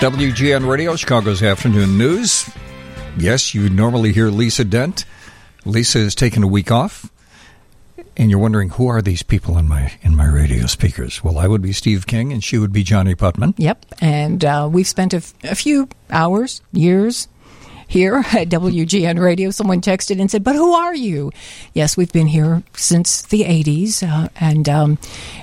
WGN Radio, Chicago's afternoon news. Yes, you normally hear Lisa Dent. Lisa has taken a week off, and you're wondering who are these people in my in my radio speakers? Well, I would be Steve King, and she would be Johnnie Putman. Yep, and uh, we've spent a, f- a few hours, years here at WGN Radio. Someone texted and said, But who are you? Yes, we've been here since the 80s uh, and um,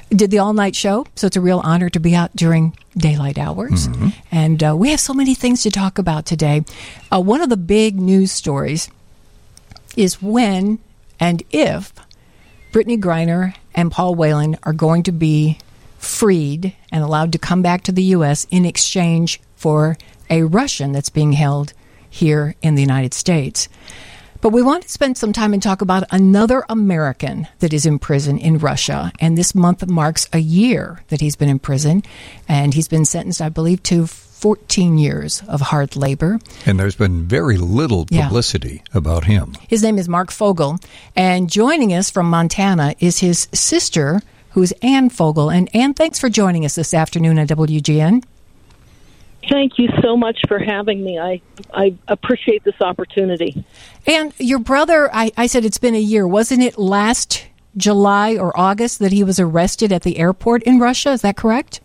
did the all night show. So it's a real honor to be out during daylight hours. Mm-hmm. And uh, we have so many things to talk about today. Uh, one of the big news stories is when and if Brittney Griner and Paul Whelan are going to be freed and allowed to come back to the U.S. in exchange for a Russian that's being held here in the United States. But we want to spend some time and talk about another American that is in prison in Russia. And this month marks a year that he's been in prison. And he's been sentenced, I believe, to 14 years of hard labor. And there's been very little publicity yeah. about him. His name is Marc Fogel. And joining us from Montana is his sister, who's Ann Fogel. And Ann, thanks for joining us this afternoon at WGN. Thank you so much for having me. I, I appreciate this opportunity. And your brother, I, I said it's been a year. Wasn't it last July or August that he was arrested at the airport in Russia? Is that correct?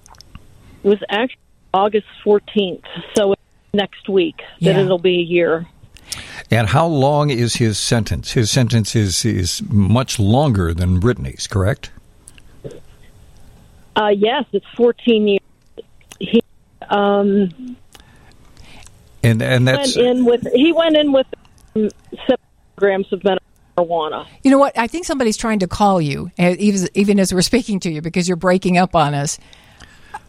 It was actually August 14th, so next week yeah. that it'll be a year. And how long is his sentence? His sentence is, is much longer than Brittney's, correct? Uh, yes, it's 14 years. He um, and and that's went in with he went in with seven grams of marijuana. You know what? I think somebody's trying to call you, uh, even even as we're speaking to you, because you're breaking up on us.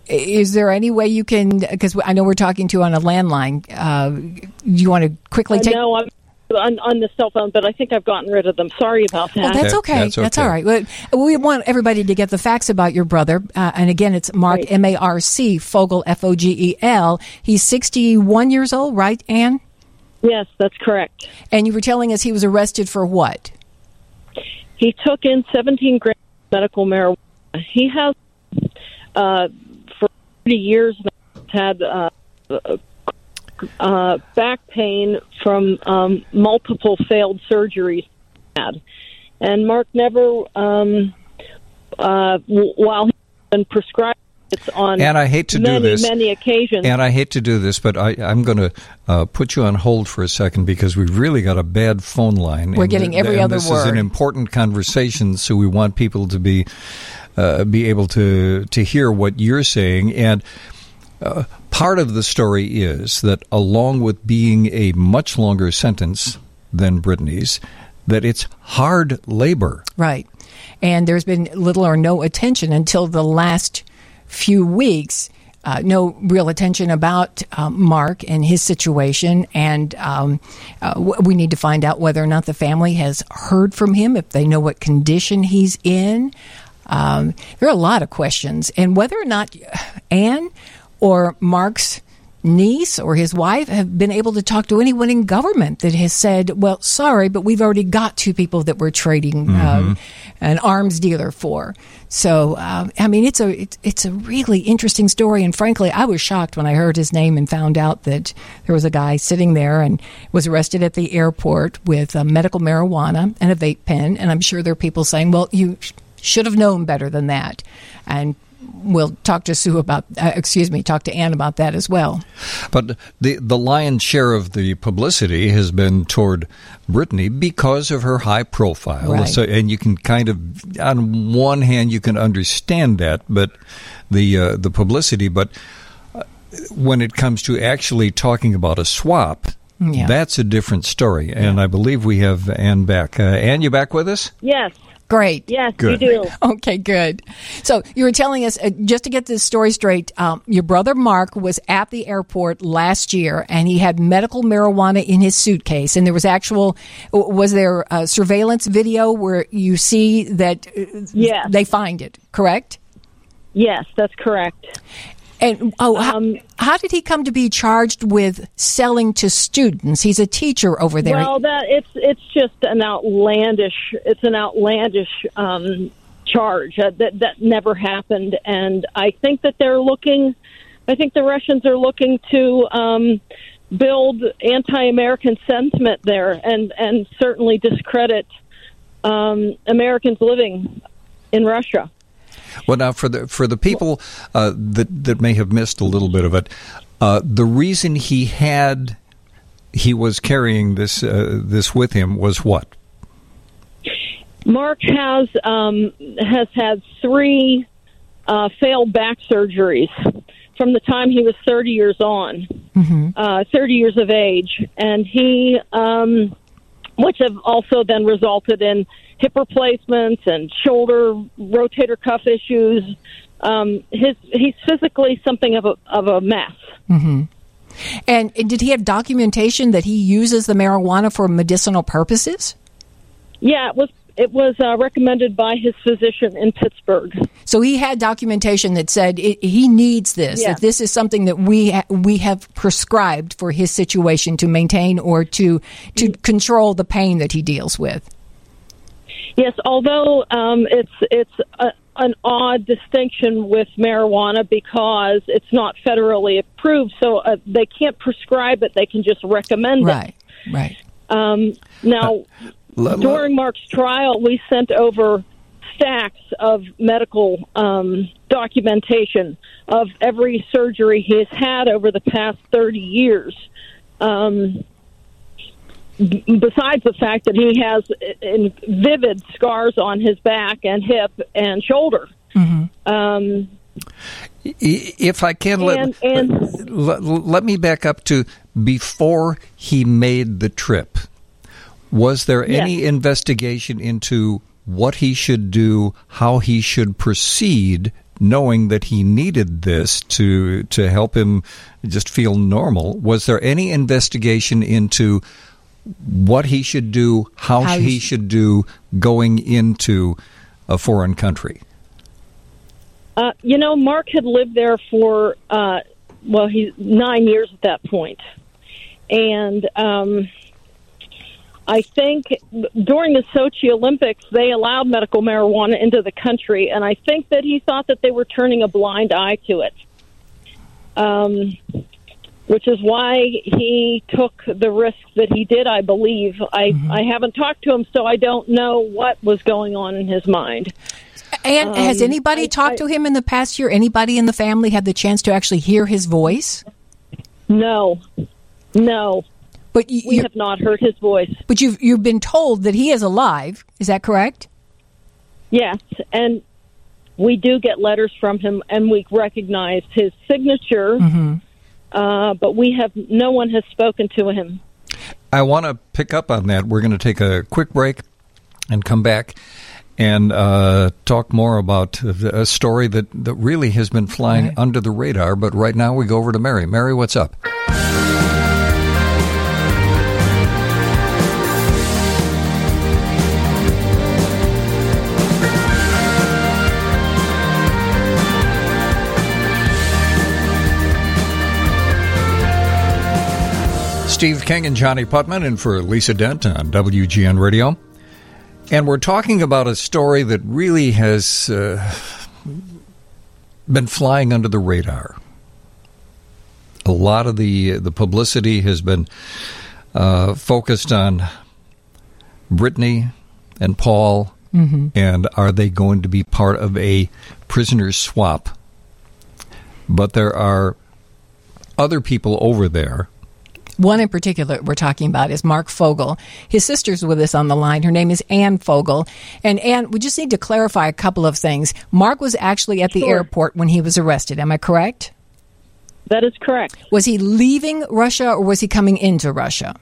Is there any way you can? Because I know we're talking to you on a landline. Uh, do you want to quickly take? No, I'm on, on the cell phone, but I think I've gotten rid of them. Sorry about that. Oh, that's okay. That's, okay. that's all right. We want everybody to get the facts about your brother. Uh, and again, it's Marc, right. M A R C, Fogel, F O G E L. He's 61 years old, right, Ann? Yes, that's correct. And you were telling us he was arrested for what? He took in 17 grams of medical marijuana. He has, uh, for 30 years, now, had uh, uh, back pain from um, multiple failed surgeries. Had. And Marc never, um, uh, while he's been prescribed it's on and I hate to many, do this. many occasions. And I hate to do this, but I, am going to uh, put you on hold for a second because we've really got a bad phone line. We're getting every other this word. This is an important conversation, so we want people to be uh, be able to to hear what you're saying. And uh, part of the story is that, along with being a much longer sentence than Brittney's, that it's hard labor. Right. And there's been little or no attention until the last few weeks. Uh, no real attention about uh, Marc and his situation, and um, uh, we need to find out whether or not the family has heard from him, if they know what condition he's in. Um, there are a lot of questions, and whether or not Ann or Marc's niece or his wife have been able to talk to anyone in government that has said, well, sorry, but we've already got two people that we're trading mm-hmm. um, an arms dealer for. So, uh, I mean, it's a it's, it's, a really interesting story. And frankly, I was shocked when I heard his name and found out that there was a guy sitting there and was arrested at the airport with medical marijuana and a vape pen. And I'm sure there are people saying, well, you should have known better than that. And we'll talk to Sue about, uh, excuse me, talk to Ann about that as well. But the the lion's share of the publicity has been toward Brittney because of her high profile. Right. So, and you can kind of, on one hand, you can understand that, but the uh, the publicity, but uh, when it comes to actually talking about a swap. Yeah. That's a different story, and I believe we have Ann back. Uh, Ann, you back with us? Yes. Great. Yes, good. you do. Okay, good. So you were telling us, uh, just to get this story straight, um, your brother Marc was at the airport last year and he had medical marijuana in his suitcase. And there was actual, was there a surveillance video where you see that uh, yes. they find it, correct? Yes, that's correct. And oh, um, how, how, did he come to be charged with selling to students? He's a teacher over there. Well, that it's it's just an outlandish. It's an outlandish um, charge uh, that that never happened, and I think that they're looking I think the Russians are looking to um, build anti-American sentiment there, and and certainly discredit um, Americans living in Russia. Well, now for the for the people uh, that that may have missed a little bit of it, uh, the reason he had he was carrying this uh, this with him was what? Marc has um, has had three uh, failed back surgeries from the time he was 30 years on, mm-hmm. uh, 30 years of age, and he, um, which have also then resulted in hip replacements and shoulder rotator cuff issues. Um, his he's physically something of a of a mess. Mm-hmm. And, did he have documentation that he uses the marijuana for medicinal purposes? Yeah, it was it was uh, recommended by his physician in Pittsburgh. So he had documentation that said it, he needs this. Yeah. That this is something that we ha- we have prescribed for his situation to maintain or to to control the pain that he deals with. Yes, although um, it's it's a, an odd distinction with marijuana because it's not federally approved, so uh, they can't prescribe it; they can just recommend right, it. Right, right. Um, now. Uh, during Marc's trial, we sent over stacks of medical um, documentation of every surgery he's had over the past 30 years. Um, b- besides the fact that he has in vivid scars on his back and hip and shoulder. Mm-hmm. Um, if I can, and, let, and, let, let me back up to before he made the trip. Was there yes. any investigation into what he should do, how he should proceed, knowing that he needed this to to help him just feel normal? Was there any investigation into what he should do, how, how he should do going into a foreign country? Uh, you know, Marc had lived there for uh, well, he's nine years at that point, and um, I think during the Sochi Olympics, they allowed medical marijuana into the country, and I think that he thought that they were turning a blind eye to it. Um, which is why he took the risk that he did. I believe. I mm-hmm. I haven't talked to him, so I don't know what was going on in his mind. And um, has anybody I, talked I, to him in the past year? Anybody in the family had the chance to actually hear his voice? No, no. But you, we have not heard his voice. But you've you've been told that he is alive. Is that correct? Yes, and we do get letters from him, and we recognize his signature. Mm-hmm. Uh, but we have no one has spoken to him. I want to pick up on that. We're going to take a quick break and come back and uh, talk more about a story that, that really has been flying right. under the radar. But right now we go over to Mary. Mary, what's up? Steve King and Johnnie Putman, and for Lisa Dent on WGN Radio. And we're talking about a story that really has uh, been flying under the radar. A lot of the the publicity has been uh, focused on Brittney and Paul, mm-hmm. and are they going to be part of a prisoner swap? But there are other people over there one in particular we're talking about is Marc Fogel. His sister's with us on the line. Her name is Ann Fogel. And Ann, we just need to clarify a couple of things. Marc was actually at the sure. airport when he was arrested. Am I correct? That is correct. Was he leaving Russia or was he coming into Russia?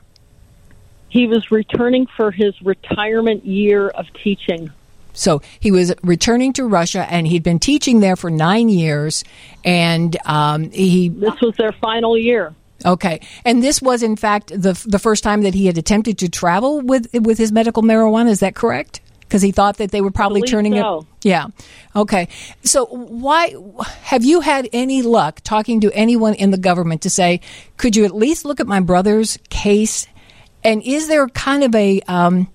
He was returning for his retirement year of teaching. So he was returning to Russia, and he'd been teaching there for nine years. And um, he this was their final year. Okay, and this was in fact the the first time that he had attempted to travel with with his medical marijuana. Is that correct? Because he thought that they were probably turning so. it. Yeah. Okay. So why have you had any luck talking to anyone in the government to say, could you at least look at my brother's case? And is there kind of a um,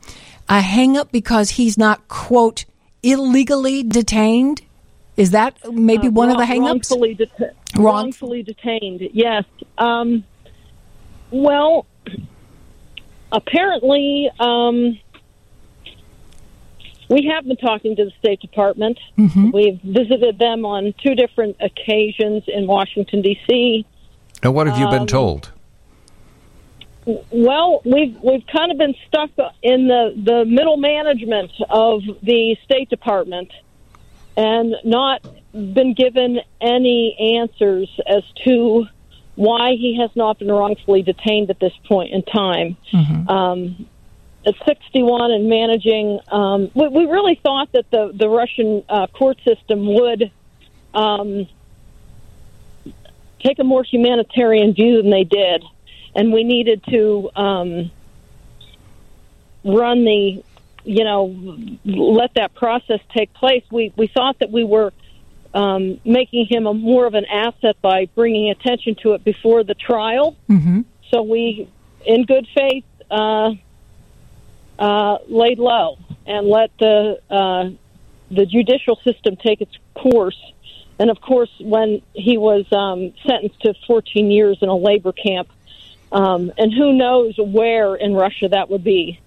a hang up because he's not quote illegally detained? Is that maybe uh, one of the hangups? Wrongfully, det- Wrong- wrongfully detained. Yes. Um, well, apparently, um, we have been talking to the State Department. Mm-hmm. We've visited them on two different occasions in Washington D.C. And what have you been Um, told? Well, we've we've kind of been stuck in the the middle management of the State Department, and not been given any answers as to why he has not been wrongfully detained at this point in time. Um, at 61 and managing, um, we, we really thought that the the Russian uh, court system would. Um, take a more humanitarian view than they did, and we needed to um, run the, you know, let that process take place. We we thought that we were um, making him a more of an asset by bringing attention to it before the trial. hmm So we, in good faith, uh, uh, laid low and let the uh, the judicial system take its course. And of course, when he was um, sentenced to 14 years in a labor camp, um, and who knows where in Russia that would be.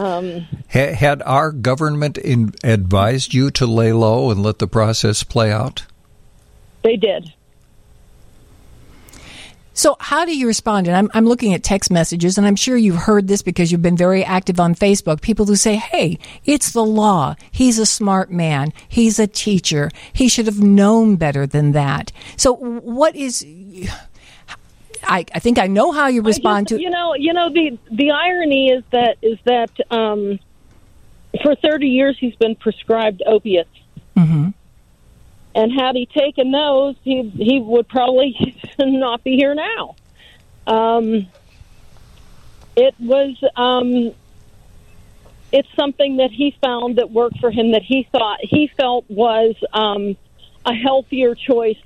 Um, Ha- had our government in- advised you to lay low and let the process play out? they did. So, how do you respond? And I'm, I'm looking at text messages, and I'm sure you've heard this because you've been very active on Facebook. People who say, hey, it's the law. He's a smart man. He's a teacher. He should have known better than that. So, what is. I, I think I know how you respond just- to. you know you know the the irony is that is that um, for 30 years he's been prescribed opiates Mhm. and had he taken those he he would probably not be here now um, it was um, it's something that he found that worked for him that he thought he felt was um, a healthier choice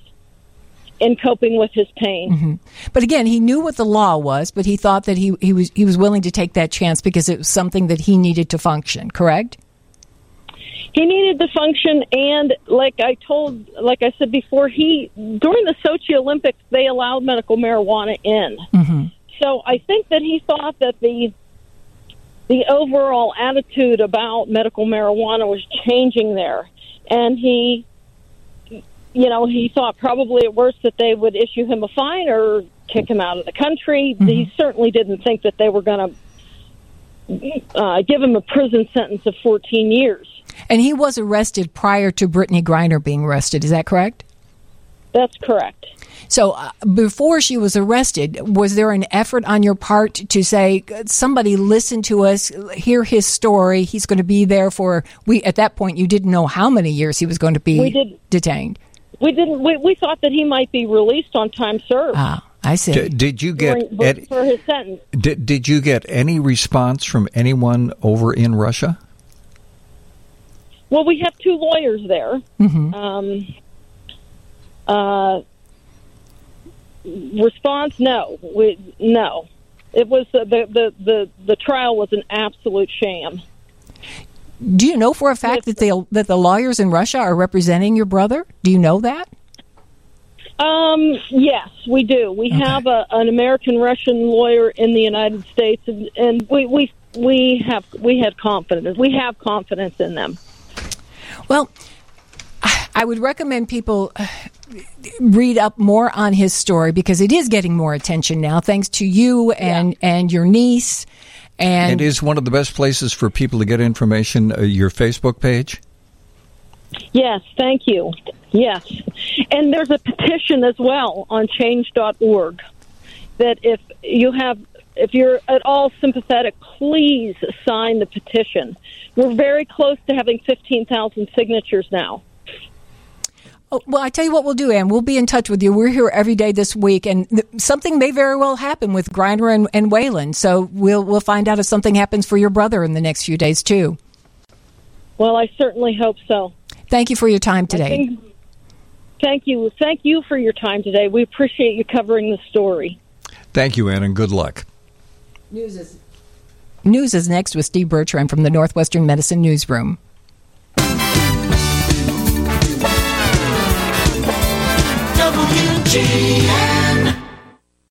in coping with his pain But again, he knew what the law was, but he thought that he, he was he was willing to take that chance because it was something that he needed to function. Correct? he needed the function and like i told like i said before he during the sochi olympics they allowed medical marijuana in hmm so i think that he thought that the the overall attitude about medical marijuana was changing there and he you know he thought probably at worst that they would issue him a fine or kick him out of the country he certainly didn't think that they were going to uh, give him a prison sentence of 14 years And he was arrested prior to Brittney Griner being arrested. Is that correct? that's correct So uh, before she was arrested, was there an effort on your part to say somebody listen to us, hear his story? He's going to be there for we. At that point, you didn't know how many years he was going to be detained. We didn't. We, we thought that he might be released on time served Ah, I see. D- did you get during, ed- for his sentence. did, did you get any response from anyone over in Russia? Well, we have two lawyers there. hmm Um, uh, response: No, we, no. It was uh, the, the the the trial was an absolute sham. Do you know for a fact that the that the lawyers in Russia are representing your brother? Do you know that? Um, yes, we do. We have a, an American Russian lawyer in the United States, and, and we we we have we had confidence. We have confidence in them. Well, I would recommend people uh, read up more on his story because it is getting more attention now, thanks to you and and your niece. And And is one of the best places for people to get information uh, your Facebook page? Yes, thank you. Yes. And there's a petition as well on change.org that if you have if you're at all sympathetic, please sign the petition. We're very close to having 15,000 signatures now. Oh, well, I tell you what we'll do, Ann. We'll be in touch with you. We're here every day this week, and th- something may very well happen with Griner and, and Whelan. So we'll we'll find out if something happens for your brother in the next few days too. Well, I certainly hope so. Thank you for your time today. think- thank you. Thank you for your time today. We appreciate you covering the story. Thank you, Ann, and good luck. News is News is next with Steve Bertrand from the Northwestern Medicine Newsroom. WGN.